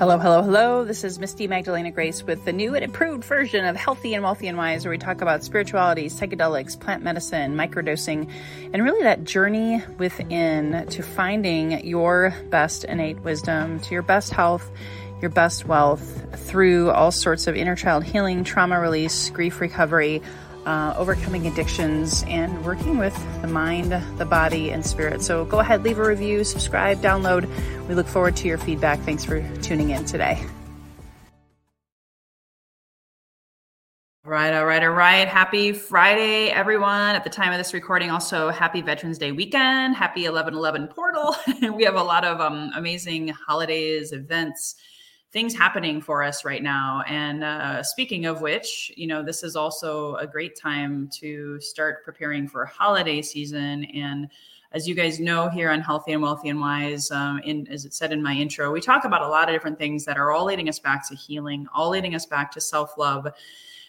Hello, hello, hello. This is Misty Magdalena Grace with the new and improved version of Healthy and Wealthy and Wise, where we talk about spirituality, psychedelics, plant medicine, microdosing, and really that journey within to finding your best innate wisdom, to your best health, your best wealth through all sorts of inner child healing, trauma release, grief recovery uh, overcoming addictions, and working with the mind, the body, and spirit. So go ahead, leave a review, subscribe, download. We look forward to your feedback. Thanks for tuning in today. All right, all right, all right. Happy Friday, everyone. At the time of this recording, also happy Veterans Day weekend. Happy 11 11 portal. we have a lot of um, amazing holidays, events things happening for us right now. And uh, speaking of which, you know, this is also a great time to start preparing for holiday season. And as you guys know, here on Healthy and Wealthy and Wise, um, in, as it said in my intro, we talk about a lot of different things that are all leading us back to healing, all leading us back to self love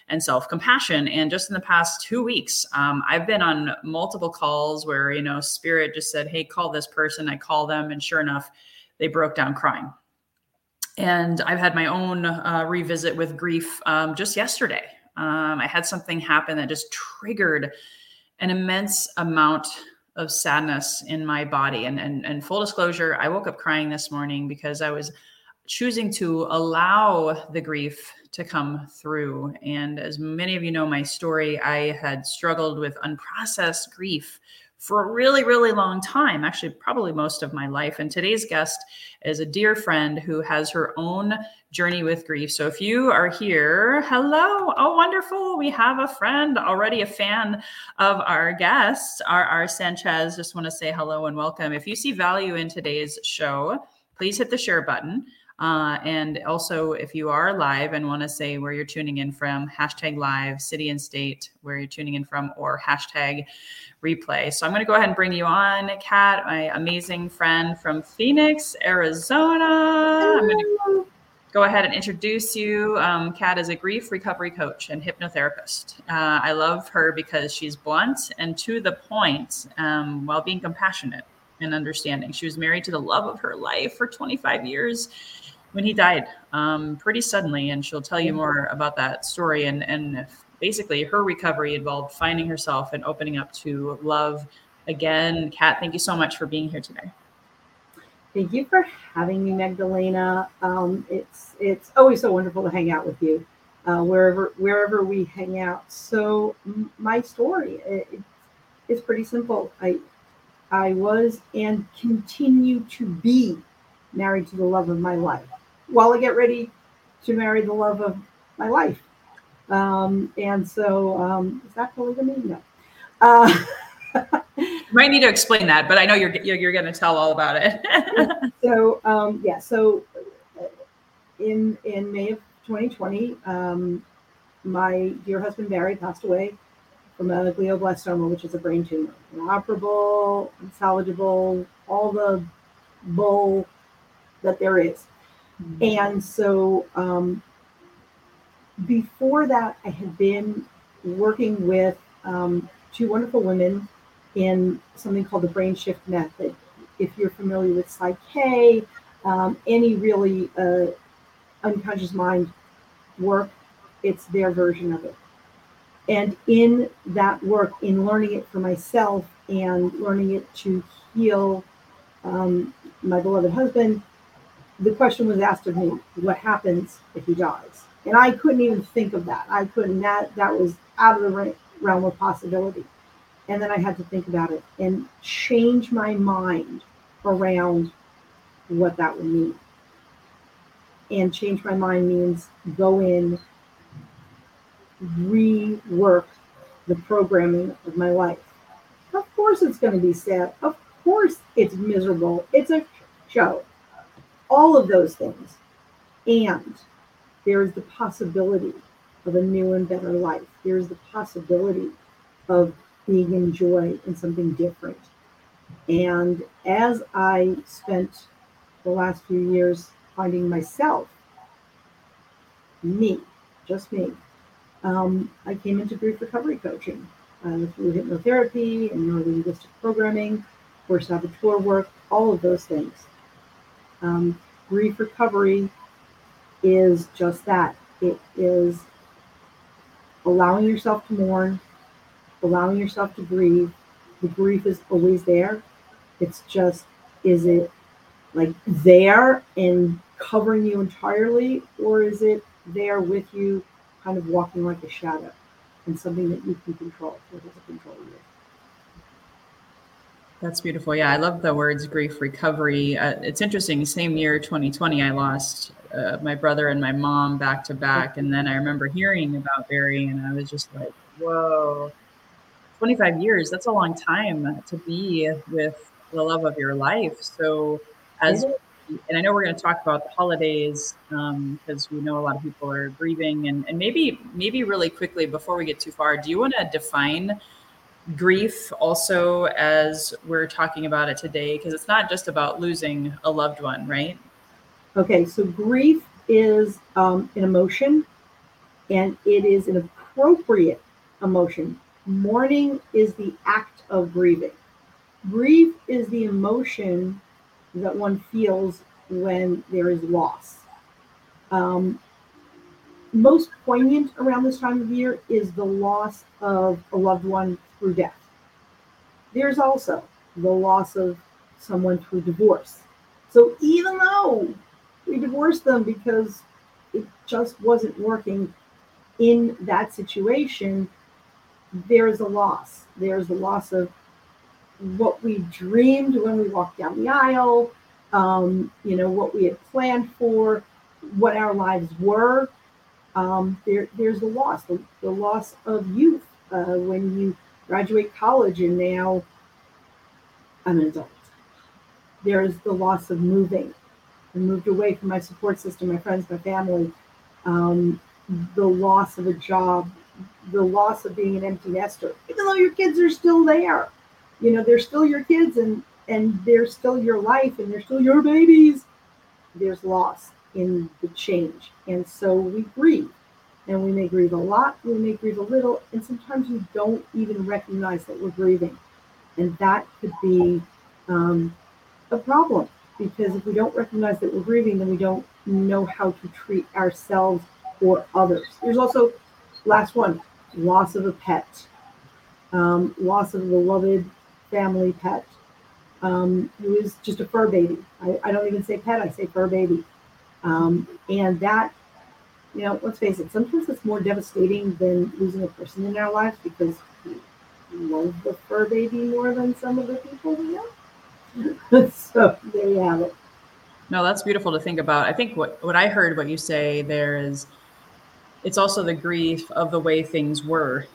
and self compassion. And just in the past two weeks, um, I've been on multiple calls where, you know, spirit just said, Hey, call this person. I call them. And sure enough, they broke down crying and I've had my own uh, revisit with grief um, just yesterday. Um, I had something happen that just triggered an immense amount of sadness in my body. And, and, and full disclosure, I woke up crying this morning because I was choosing to allow the grief to come through. And as many of you know my story, I had struggled with unprocessed grief for a really, really long time, actually, probably most of my life. And today's guest is a dear friend who has her own journey with grief. So if you are here, hello. Oh, wonderful. We have a friend, already a fan of our guests, our Sanchez. Just want to say hello and welcome. If you see value in today's show, please hit the share button. Uh, and also, if you are live and want to say where you're tuning in from, hashtag live, city and state, where you're tuning in from, or hashtag replay. So I'm going to go ahead and bring you on, Kat, my amazing friend from Phoenix, Arizona. I'm going to go ahead and introduce you. Um, Kat is a grief recovery coach and hypnotherapist. Uh, I love her because she's blunt and to the point um, while being compassionate and understanding. She was married to the love of her life for 25 years when he died um, pretty suddenly. And she'll tell you more about that story. And, and basically, her recovery involved finding herself and opening up to love again. Kat, thank you so much for being here today. Thank you for having me, Magdalena. Um, it's it's always so wonderful to hang out with you, uh, wherever wherever we hang out. So my story it, it's pretty simple. I I was and continue to be married to the love of my life while I get ready to marry the love of my life. Um, and so, um, is that polygamy? No. Uh, might need to explain that, but I know you're you're, you're going to tell all about it. so um, yeah, so uh, in in May of 2020, um, my dear husband Barry passed away from a glioblastoma, which is a brain tumor, inoperable, unsalvageable, all the bull that there is. Mm-hmm. And so um, before that, I had been working with um, two wonderful women in something called the brain shift method. If you're familiar with PSYCH-K, um, any really uh, unconscious mind work, it's their version of it. And in that work, in learning it for myself and learning it to heal um, my beloved husband, the question was asked of me, what happens if he dies? And I couldn't even think of that. I couldn't, that, that was out of the realm of possibility. And then I had to think about it and change my mind around what that would mean. And change my mind means go in, rework the programming of my life. Of course, it's going to be sad. Of course, it's miserable. It's a show all of those things. And there is the possibility of a new and better life. There is the possibility of being in joy in something different. And as I spent the last few years finding myself, me, just me, um, I came into grief recovery coaching uh, through hypnotherapy and neurolinguistic programming, core saboteur work, all of those things um, grief recovery is just that. It is allowing yourself to mourn, allowing yourself to grieve. The grief is always there. It's just, is it like there and covering you entirely, or is it there with you, kind of walking like a shadow and something that you can control, has a control you? That's beautiful. Yeah, I love the words grief recovery. Uh, it's interesting. Same year, 2020, I lost uh, my brother and my mom back to back. And then I remember hearing about Barry, and I was just like, whoa, 25 years, that's a long time to be with the love of your life. So, as and I know we're going to talk about the holidays because um, we know a lot of people are grieving, and, and maybe maybe really quickly before we get too far, do you want to define grief also as we're talking about it today? Because it's not just about losing a loved one, right? Okay, so grief is um, an emotion, and it is an appropriate emotion. Mourning is the act of grieving. Grief is the emotion that one feels when there is loss. Um, most poignant around this time of year is the loss of a loved one through death. There's also the loss of someone through divorce. So even though we divorced them because it just wasn't working in that situation, there's a loss. There's a loss of what we dreamed when we walked down the aisle, um, you know, what we had planned for, what our lives were. Um, there, there's a loss, the, the loss of youth uh, when you graduate college and now I'm an adult. There's the loss of moving. I moved away from my support system, my friends, my family. Um, the loss of a job, the loss of being an empty nester, even though your kids are still there. You know, they're still your kids and and they're still your life and they're still your babies. There's loss in the change. And so we grieve. And we may grieve a lot, we may grieve a little, and sometimes we don't even recognize that we're grieving. And that could be um, a problem because if we don't recognize that we're grieving, then we don't know how to treat ourselves or others. There's also, last one, loss of a pet, um, loss of a beloved family pet um, who is just a fur baby. I, I, don't even say pet, I say fur baby. Um, and that, you know, let's face it, sometimes it's more devastating than losing a person in our lives because we love the fur baby more than some of the people we know. so there you have it. No, that's beautiful to think about. I think what, what I heard what you say there is it's also the grief of the way things were.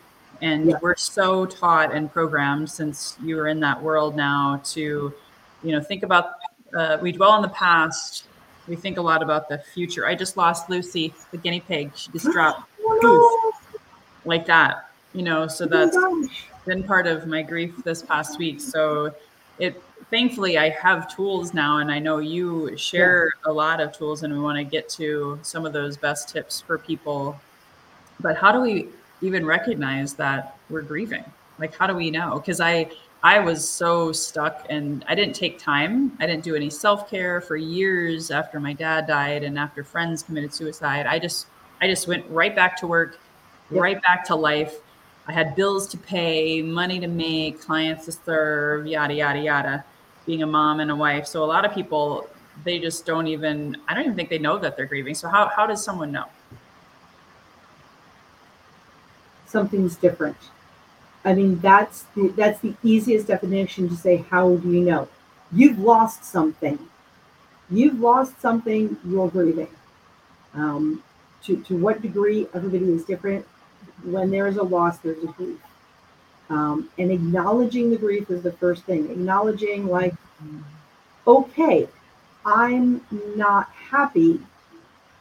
And yeah. we're so taught and programmed since you were in that world now to, you know, think about, uh, we dwell in the past. We think a lot about the future. I just lost Lucy, the guinea pig. She just dropped oh, no. like that, you know, so oh that's been part of my grief this past week. So it thankfully I have tools now, and I know you share yeah. a lot of tools, and we want to get to some of those best tips for people. But how do we even recognize that we're grieving? Like, how do we know? Because I I was so stuck, and I didn't take time. I didn't do any self care for years after my dad died, and after friends committed suicide. I just I just went right back to work, yep. right back to life. I had bills to pay, money to make, clients to serve, yada yada yada being a mom and a wife. So a lot of people they just don't even I don't even think they know that they're grieving. So how how does someone know? Something's different. I mean that's the that's the easiest definition to say how do you know? You've lost something. You've lost something, you're grieving. Um, to, to what degree everybody is different. When there is a loss, there's a grief. Um, and acknowledging the grief is the first thing. Acknowledging, like, okay, I'm not happy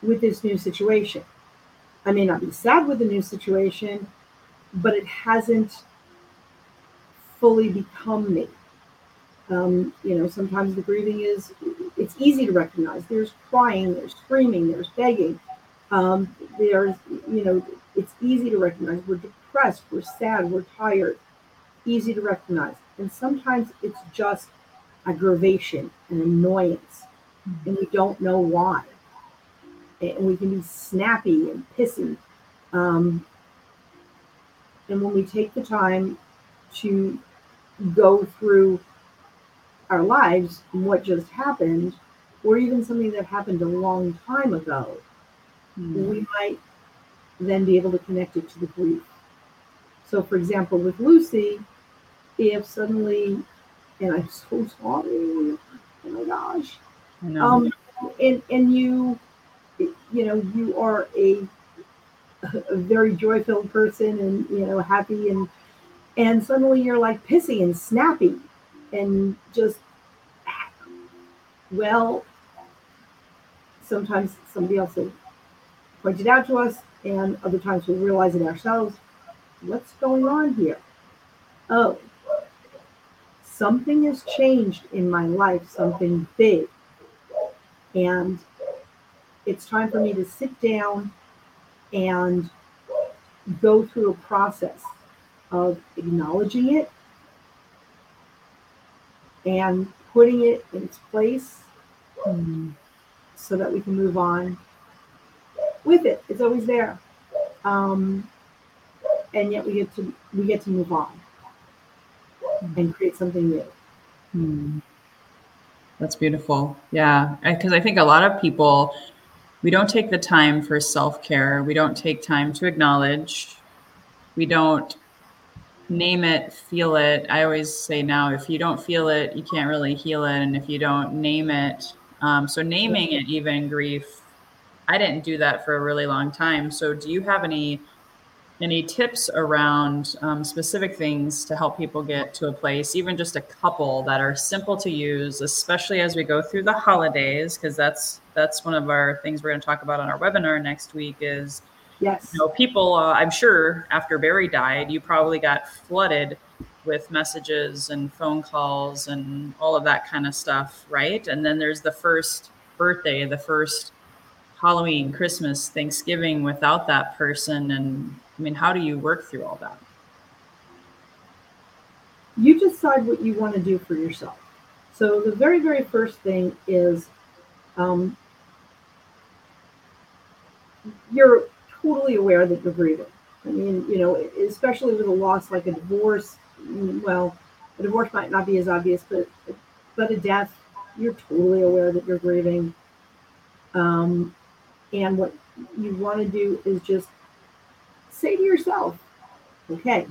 with this new situation. I may not be sad with the new situation, but it hasn't fully become me. Um, you know, sometimes the grieving is, it's easy to recognize. There's crying, there's screaming, there's begging. Um, there's, you know, it's easy to recognize. We're depressed, we're sad, we're tired, easy to recognize. And sometimes it's just aggravation and annoyance, mm-hmm. and we don't know why. and we can be snappy and pissy. Um, and when we take the time to go through our lives and what just happened, or even something that happened a long time ago, Mm. we might then be able to connect it to the grief. So, for example, with Lucy, if suddenly, and I'm so sorry, oh my gosh, know. um, and and you, you know, you are a a very joy filled person, and you know, happy, and and suddenly you're like pissy and snappy, and just well, sometimes somebody else will point it out to us, and other times we realize it ourselves. What's going on here? Oh, something has changed in my life, something big. And it's time for me to sit down and go through a process of acknowledging it and putting it in its place Mm. so that we can move on with it. It's always there. Um, and yet we get to we get to move on and create something new. Hmm. That's beautiful. Yeah. Because I think a lot of people, we don't take the time for self care. We don't take time to acknowledge. We don't name it, feel it. I always say now, if you don't feel it, you can't really heal it. And if you don't name it, um, so naming it, even grief, I didn't do that for a really long time. So do you have any? any tips around um, specific things to help people get to a place even just a couple that are simple to use especially as we go through the holidays because that's that's one of our things we're going to talk about on our webinar next week is Yes. you know people uh, i'm sure after barry died you probably got flooded with messages and phone calls and all of that kind of stuff right and then there's the first birthday the first halloween christmas thanksgiving without that person and i mean how do you work through all that you decide what you want to do for yourself. So the very, very first thing is um, you're totally aware that you're grieving. I mean, you know, especially with a loss like a divorce. Well, a divorce might not be as obvious, but but a death, you're totally aware that you're grieving. Um, and what you want to do is just say to yourself, "Okay,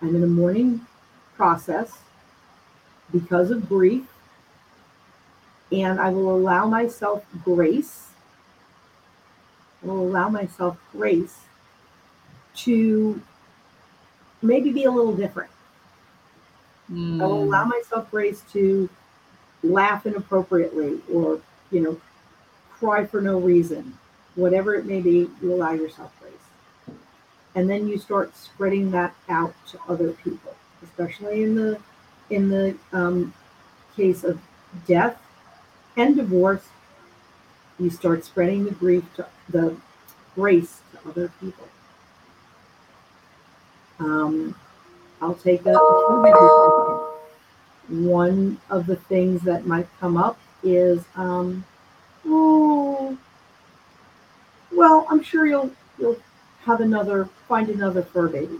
I'm in a mourning process because of grief, and I will allow myself grace. Will allow myself grace to maybe be a little different. I will allow myself grace to laugh inappropriately or, you know, cry for no reason. Whatever it may be, you allow yourself grace. And then you start spreading that out to other people, especially in the in the um, case of death and divorce. You start spreading the grief to the grace to other people. Um, I'll take. One of the things that might come up is, um, oh, well, I'm sure you'll you'll have another find another fur baby,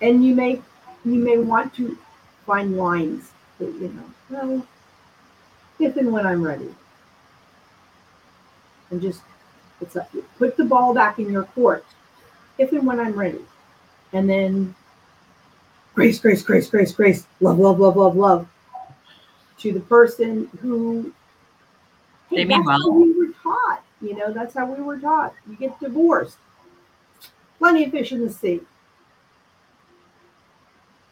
and you may you may want to find lines that you know, well, if and when I'm ready, and just it's a, put the ball back in your court if and when I'm ready. And then grace, grace, grace, grace, grace, love, love, love, love, love to the person who hey, that's how we were taught. You know, that's how we were taught. You get divorced. Plenty of fish in the sea.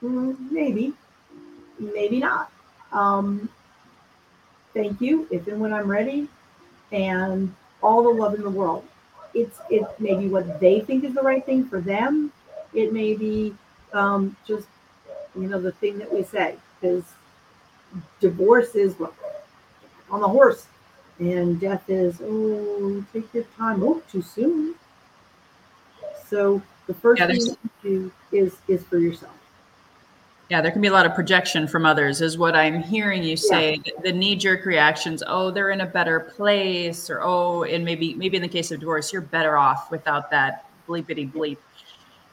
Mm, maybe, maybe not. Um, thank you. If and when I'm ready, and all the love in the world. It's it may be what they think is the right thing for them. It may be um, just you know the thing that we say because divorce is on the horse, and death is oh take your time. Oh, too soon. So the first Yeah, thing you do is is for yourself. Yeah, there can be a lot of projection from others, is what I'm hearing you say. Yeah. The knee jerk reactions, oh, they're in a better place, or oh, and maybe maybe in the case of divorce, you're better off without that bleepity bleep.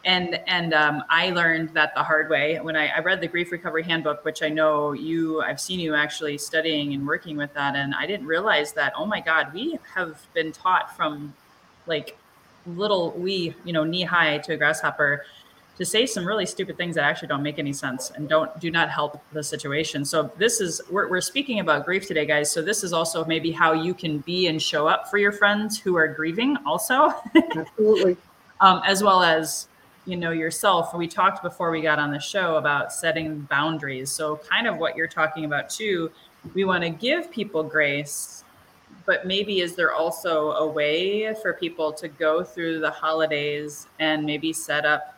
And and um, I learned that the hard way when I, I read the grief recovery handbook, which I know you, I've seen you actually studying and working with that, and I didn't realize that. Oh my God, we have been taught from like little we, you know, knee high to a grasshopper to say some really stupid things that actually don't make any sense and don't do not help the situation. So this is we're, we're speaking about grief today, guys. So this is also maybe how you can be and show up for your friends who are grieving, also. Absolutely. um, as well as you know yourself. We talked before we got on the show about setting boundaries. So kind of what you're talking about too. We want to give people grace but maybe is there also a way for people to go through the holidays and maybe set up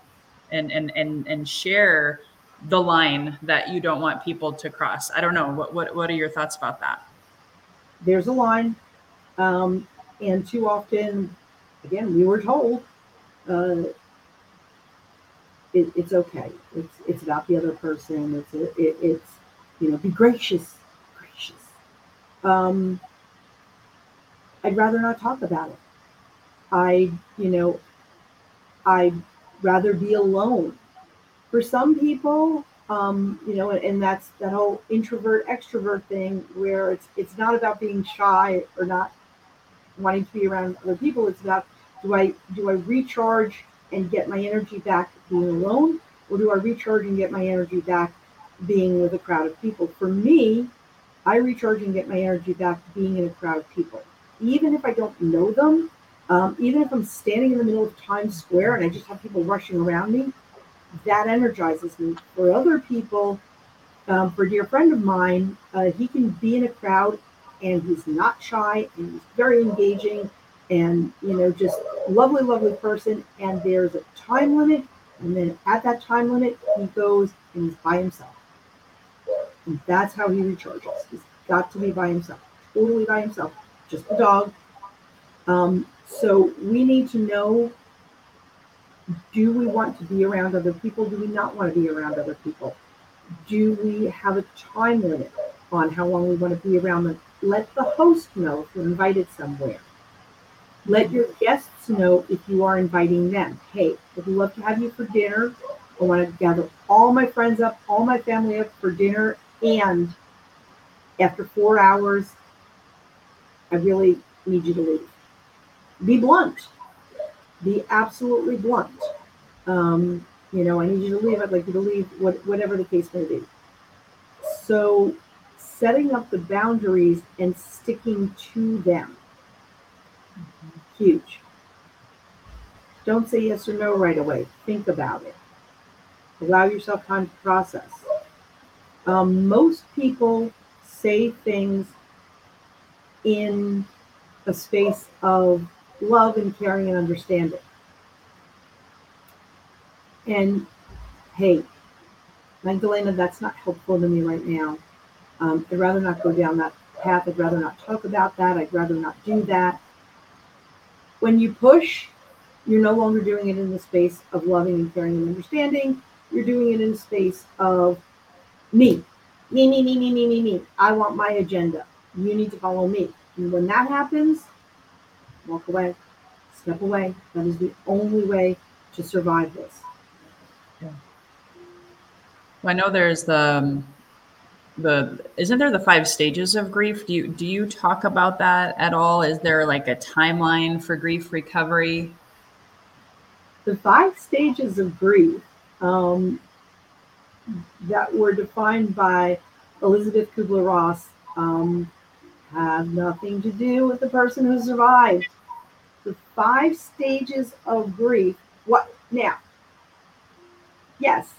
and and and and share the line that you don't want people to cross. I don't know. What what what are your thoughts about that? There's a line, um, and too often, again, we were told uh, it, it's okay. It's it's about the other person. It's it, it's you know be gracious, gracious. Um, I'd rather not talk about it. I you know I rather be alone. For some people, um, you know, and that's that whole introvert extrovert thing where it's it's not about being shy or not wanting to be around other people. It's about do I do I recharge and get my energy back being alone, or do I recharge and get my energy back being with a crowd of people? For me, I recharge and get my energy back being in a crowd of people, even if I don't know them um, even if I'm standing in the middle of Times Square and I just have people rushing around me, that energizes me. For other people, um, for a dear friend of mine, uh, he can be in a crowd and he's not shy and he's very engaging and you know just lovely, lovely person. And there's a time limit, and then at that time limit, he goes and he's by himself. And that's how he recharges. He's got to be by himself, totally by himself. Just the dog. Um, so we need to know do we want to be around other people? Do we not want to be around other people? Do we have a time limit on how long we want to be around them? Let the host know if you're invited somewhere. Let your guests know if you are inviting them. Hey, I'd love to have you for dinner. I want to gather all my friends up, all my family up for dinner. And after four hours, I really need you to leave be blunt. Be absolutely blunt. Um, you know, I need you to leave. I'd like you to leave, what, whatever the case may be. So, setting up the boundaries and sticking to them, huge. Don't say yes or no right away. Think about it. Allow yourself time to process. Um, most people say things in a space of love and caring and understanding. And hey, Magdalena, that's not helpful to me right now. Um, I'd rather not go down that path. I'd rather not talk about that. I'd rather not do that. When you push, you're no longer doing it in the space of loving and caring and understanding. You're doing it in the space of me. Me, me, me, me, me, me, me. I want my agenda. You need to follow me. And when that happens, walk away, step away. That is the only way to survive this. Yeah. Well, I know there's the um, the isn't there the five stages of grief? Do you do you talk about that at all? Is there like a timeline for grief recovery? The five stages of grief um, that were defined by Elisabeth Kübler-Ross um, have nothing to do with the person who survived five stages of grief. What now? Yes,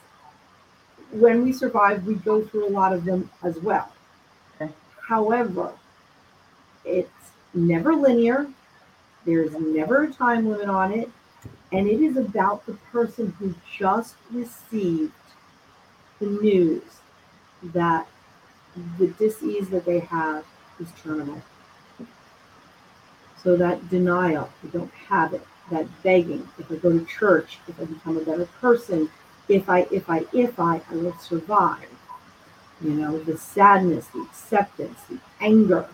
when we survive, we go through a lot of them as well. Okay. However, it's never linear. There's never a time limit on it. And it is about the person who just received the news that the disease that they have is terminal. So that denial, I don't have it, that begging, if I go to church, if I become a better person, if I, if I, if I, I will survive. You know, the sadness, the acceptance, the anger.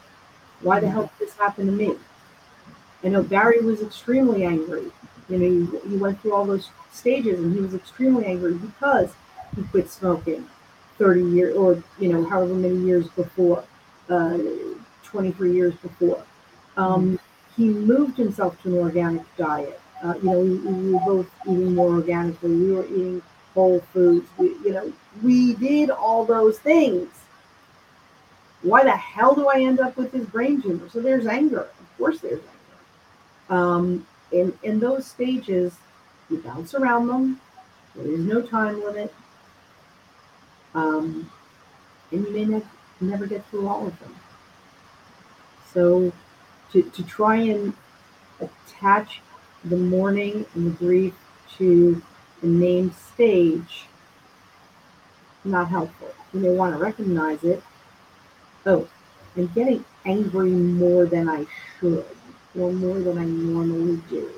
Why the hell did this happen to me? I know Barry was extremely angry. You know, he, he went through all those stages and he was extremely angry because he quit smoking 30 years or, you know, however many years before, uh, 23 years before. Um, he moved himself to an organic diet. Uh, you know, we, we were both eating more organically. We were eating whole foods. We, you know, we did all those things. Why the hell do I end up with this brain tumor? So there's anger. Of course, there's anger. Um, in in those stages, you bounce around them. There is no time limit, um, and you may ne- never get through all of them. So, to to try and attach the mourning and the grief to the named stage, not helpful. You may want to recognize it. Oh, I'm getting angry more than I should, or more than I normally do.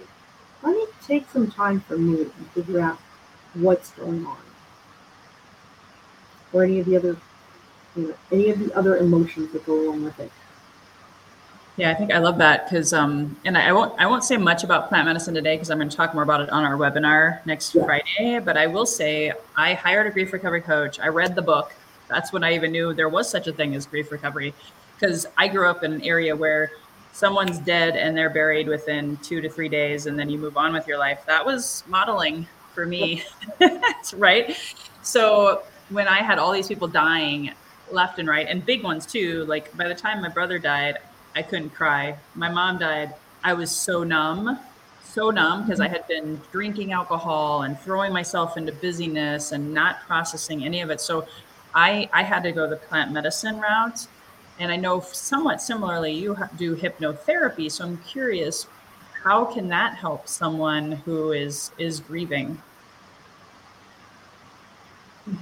Let me take some time for me and figure out what's going on. Or any of the other, you know, any of the other emotions that go along with it. Yeah, I think I love that because, um, and I, I, won't, I won't say much about plant medicine today because I'm going to talk more about it on our webinar next yeah. Friday. But I will say I hired a grief recovery coach. I read the book. That's when I even knew there was such a thing as grief recovery, because I grew up in an area where someone's dead and they're buried within two to three days, and then you move on with your life. That was modeling for me, right? So when I had all these people dying left and right, and big ones too, like by the time my brother died I couldn't cry. My mom died. I was so numb, so numb because I had been drinking alcohol and throwing myself into busyness and not processing any of it. So I, I had to go the plant medicine route. And I know somewhat similarly, you do hypnotherapy. So I'm curious, how can that help someone who is is grieving?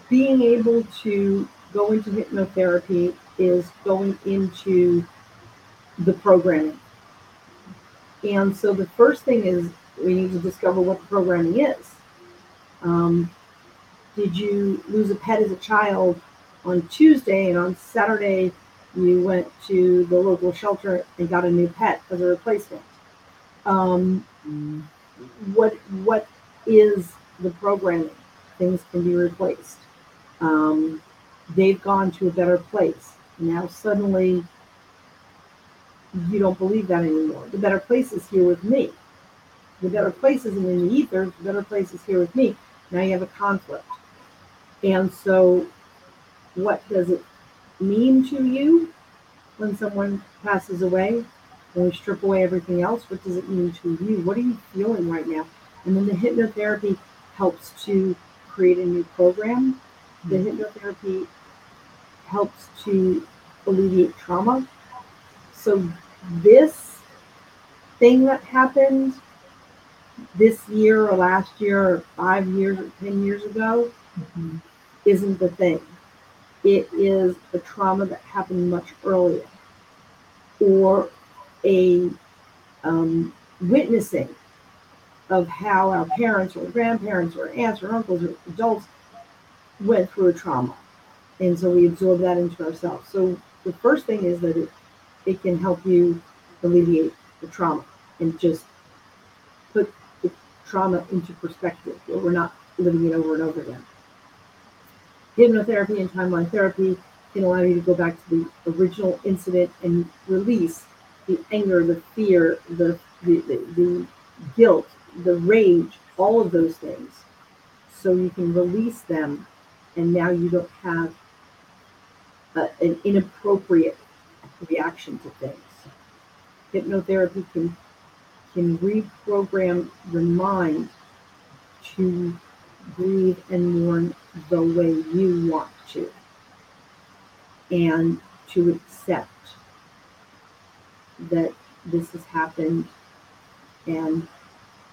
Being able to go into hypnotherapy is going into the programming. And so the first thing is we need to discover what the programming is. Um, did you lose a pet as a child on Tuesday and on Saturday you went to the local shelter and got a new pet as a replacement? Um, what what is the programming? Things can be replaced. Um, they've gone to a better place. Now suddenly you don't believe that anymore. The better place is here with me. The better place isn't in the ether. The better place is here with me. Now you have a conflict. And so, what does it mean to you when someone passes away? When we strip away everything else, what does it mean to you? What are you feeling right now? And then the hypnotherapy helps to create a new program. The mm-hmm. hypnotherapy helps to alleviate trauma so this thing that happened this year or last year or five years or 10 years ago mm-hmm. isn't the thing. It is a trauma that happened much earlier or a um, witnessing of how our parents or grandparents or aunts or uncles or adults went through a trauma. And so we absorb that into ourselves. So the first thing is that it it can help you alleviate the trauma and just put the trauma into perspective where we're not living it over and over again. Hypnotherapy and timeline therapy can allow you to go back to the original incident and release the anger, the fear, the, the, the, the guilt, the rage, all of those things. So you can release them, and now you don't have a, an inappropriate reaction to things. Hypnotherapy can can reprogram your mind to breathe and mourn the way you want to and to accept that this has happened and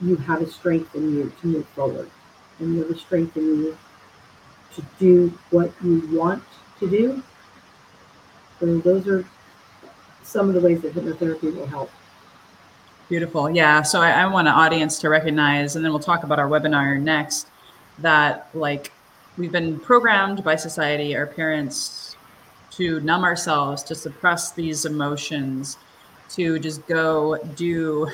you have a strength in you to move forward and you have a strength in you to do what you want to do so those are some of the ways that hypnotherapy will help. Beautiful. Yeah. So I, I want an audience to recognize, and then we'll talk about our webinar next. that like we've been programmed by society, our parents, to numb ourselves, to suppress these emotions, to just go do.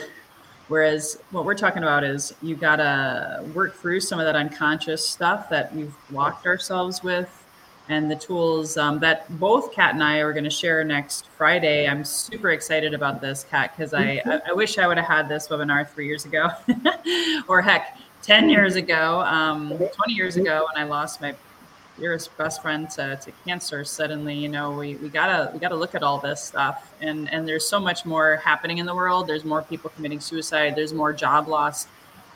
Whereas what we're talking about is you gotta work through some of that unconscious stuff that we've locked ourselves with and the tools um, that both Kat and I are going to share next Friday. I'm super excited about this, Kat, because I, I, I, wish I would have had this webinar three years ago, or heck, 10 years ago, um, 20 years ago when I lost my dearest best friend to, to cancer suddenly you know we, we gotta we gotta look at all this stuff and and there's so much more happening in the world. There's more people committing suicide. There's more job loss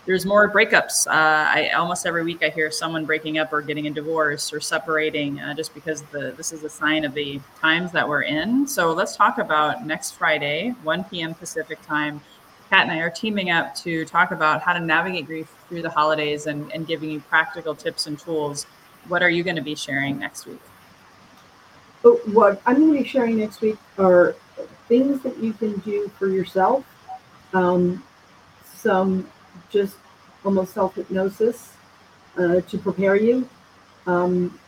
there's more breakups uh, i almost every week i hear someone breaking up or getting a divorce or separating uh, just because the this is a sign of the times that we're in so let's talk about next friday 1 p.m pacific time Kat and I are teaming up to talk about how to navigate grief through the holidays and, and giving you practical tips and tools. What are you going to be sharing next week? Oh, what I'm going to be sharing next week are things that you can do for yourself, um, some just almost self hypnosis uh, to prepare you. Um,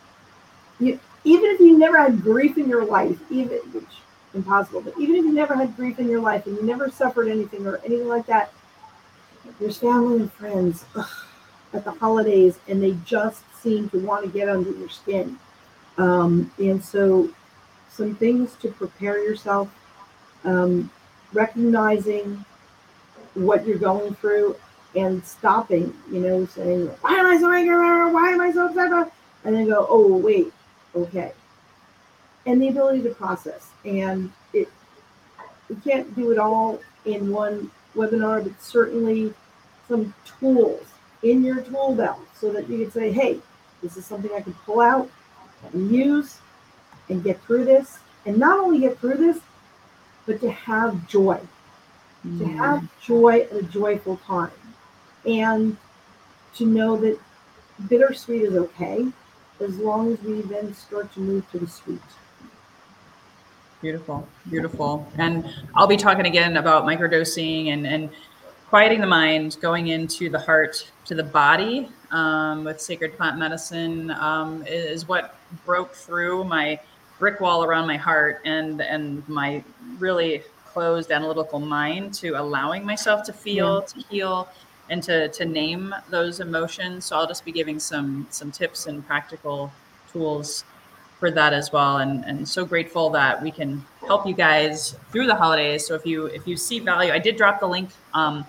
you. Even if you never had grief in your life, even which impossible. But even if you never had grief in your life and you never suffered anything or anything like that, there's family and friends ugh, at the holidays, and they just seem to want to get under your skin. Um, and so, some things to prepare yourself, um, recognizing what you're going through, and stopping. You know, saying, "Why am I so angry? Why am I so upset?" And then go, "Oh, wait, okay." and the ability to process. And it we can't do it all in one webinar, but certainly some tools in your tool belt so that you can say, hey, this is something I can pull out and use and get through this. And not only get through this, but to have joy. Mm. To have joy at a joyful time. And to know that bittersweet is okay as long as we then start to move to the sweet. Beautiful, beautiful. And I'll be talking again about microdosing and, and quieting the mind, going into the heart, to the body um, with sacred plant medicine um, is what broke through my brick wall around my heart and and my really closed analytical mind to allowing myself to feel, yeah. to heal, and to to name those emotions. So I'll just be giving some some tips and practical tools for that as well. And and so grateful that we can help you guys through the holidays. So if you if you see value i did drop the link um,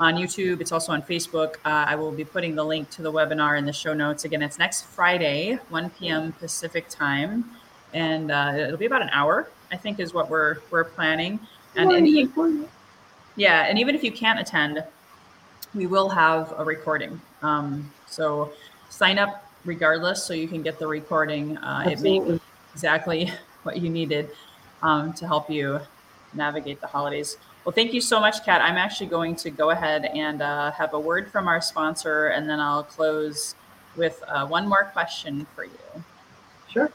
on youtube. It's also on facebook. Uh, i will be putting the link to the webinar in the show notes. Again it's next friday 1 p.m pacific time. And uh, it'll be about an hour i think is what we're we're planning. And, and yeah and even if you can't attend we will have a recording um, so sign up regardless, so you can get the recording. Uh, it may exactly what you needed um, to help you navigate the holidays. Well, thank you so much, Kat. I'm actually going to go ahead and uh, have a word from our sponsor, and then I'll close with uh, one more question for you. Sure.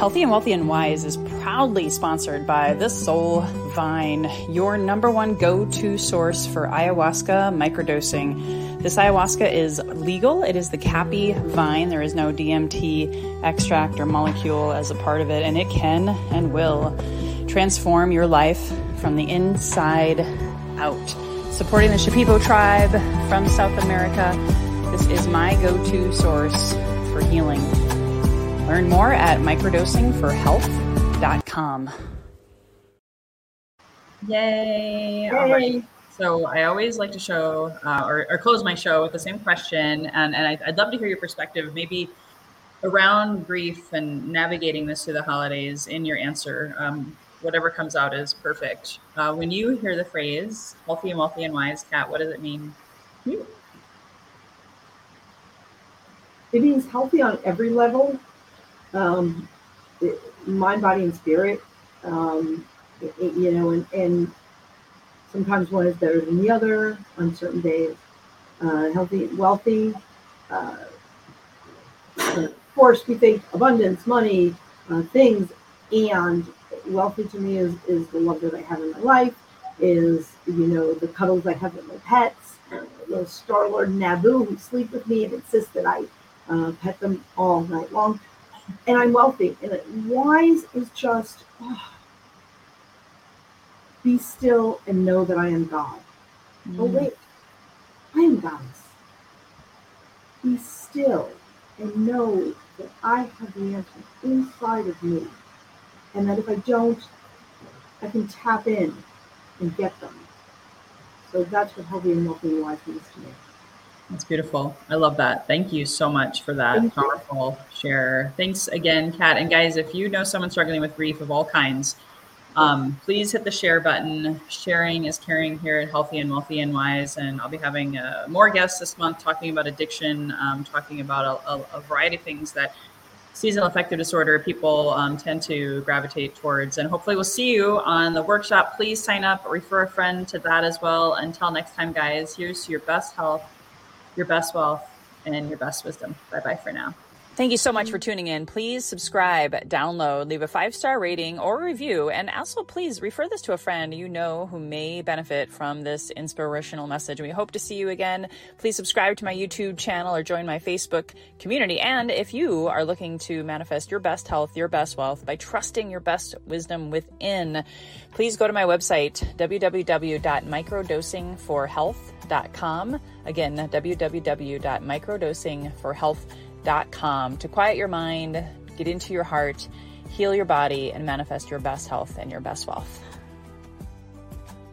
Healthy and Wealthy and Wise is proudly sponsored by the Soul Vine, your number one go to source for ayahuasca microdosing. This ayahuasca is legal. It is the caapi vine. There is no DMT extract or molecule as a part of it, and it can and will transform your life from the inside out. Supporting the Shipibo tribe from South America, this is my go to source for healing. Learn more at microdosingforhealth.com. Yay. Yay. All right. So I always like to show uh, or, or, close my show with the same question. And, and I, would love to hear your perspective, maybe around grief and navigating this through the holidays in your answer. Um, whatever comes out is perfect. Uh, when you hear the phrase healthy and wealthy and wise, Kat, what does it mean It means healthy on every level um, mind, body, and spirit. Um, it, you know, and, and sometimes one is better than the other on certain days. Uh, healthy, wealthy. Uh, of course, we think abundance, money, uh, things, and wealthy to me is, is the love that I have in my life is, you know, the cuddles I have with my pets, the Star Lord Naboo who sleep with me and insist that I uh, pet them all night long. And I'm wealthy. And wise is just oh, be still and know that I am God. Mm. Oh, wait, I am goddess. Be still and know that I have the answer inside of me. And that if I don't, I can tap in and get them. So that's what healthy and wealthy wise means to me. That's beautiful. I love that. Thank you so much for that Thank powerful you. share. Thanks again, Kat. And guys, if you know someone struggling with grief of all kinds, um, please hit the share button. Sharing is caring here at Healthy and Wealthy and Wise. And I'll be having uh, more guests this month talking about addiction, um, talking about a, a, a variety of things that seasonal affective disorder people um, tend to gravitate towards. And hopefully, we'll see you on the workshop. Please sign up, refer a friend to that as well. Until next time, guys, here's to your best health, your best wealth, and your best wisdom. Bye bye for now. Thank you so much for tuning in. Please subscribe, download, leave a five star rating or review, and also please refer this to a friend you know who may benefit from this inspirational message. We hope to see you again. Please subscribe to my YouTube channel or join my Facebook community. And if you are looking to manifest your best health, your best wealth by trusting your best wisdom within, please go to my website, www.microdosingforhealth.com. Again, www.microdosingforhealth.com to quiet your mind, get into your heart, heal your body, and manifest your best health and your best wealth.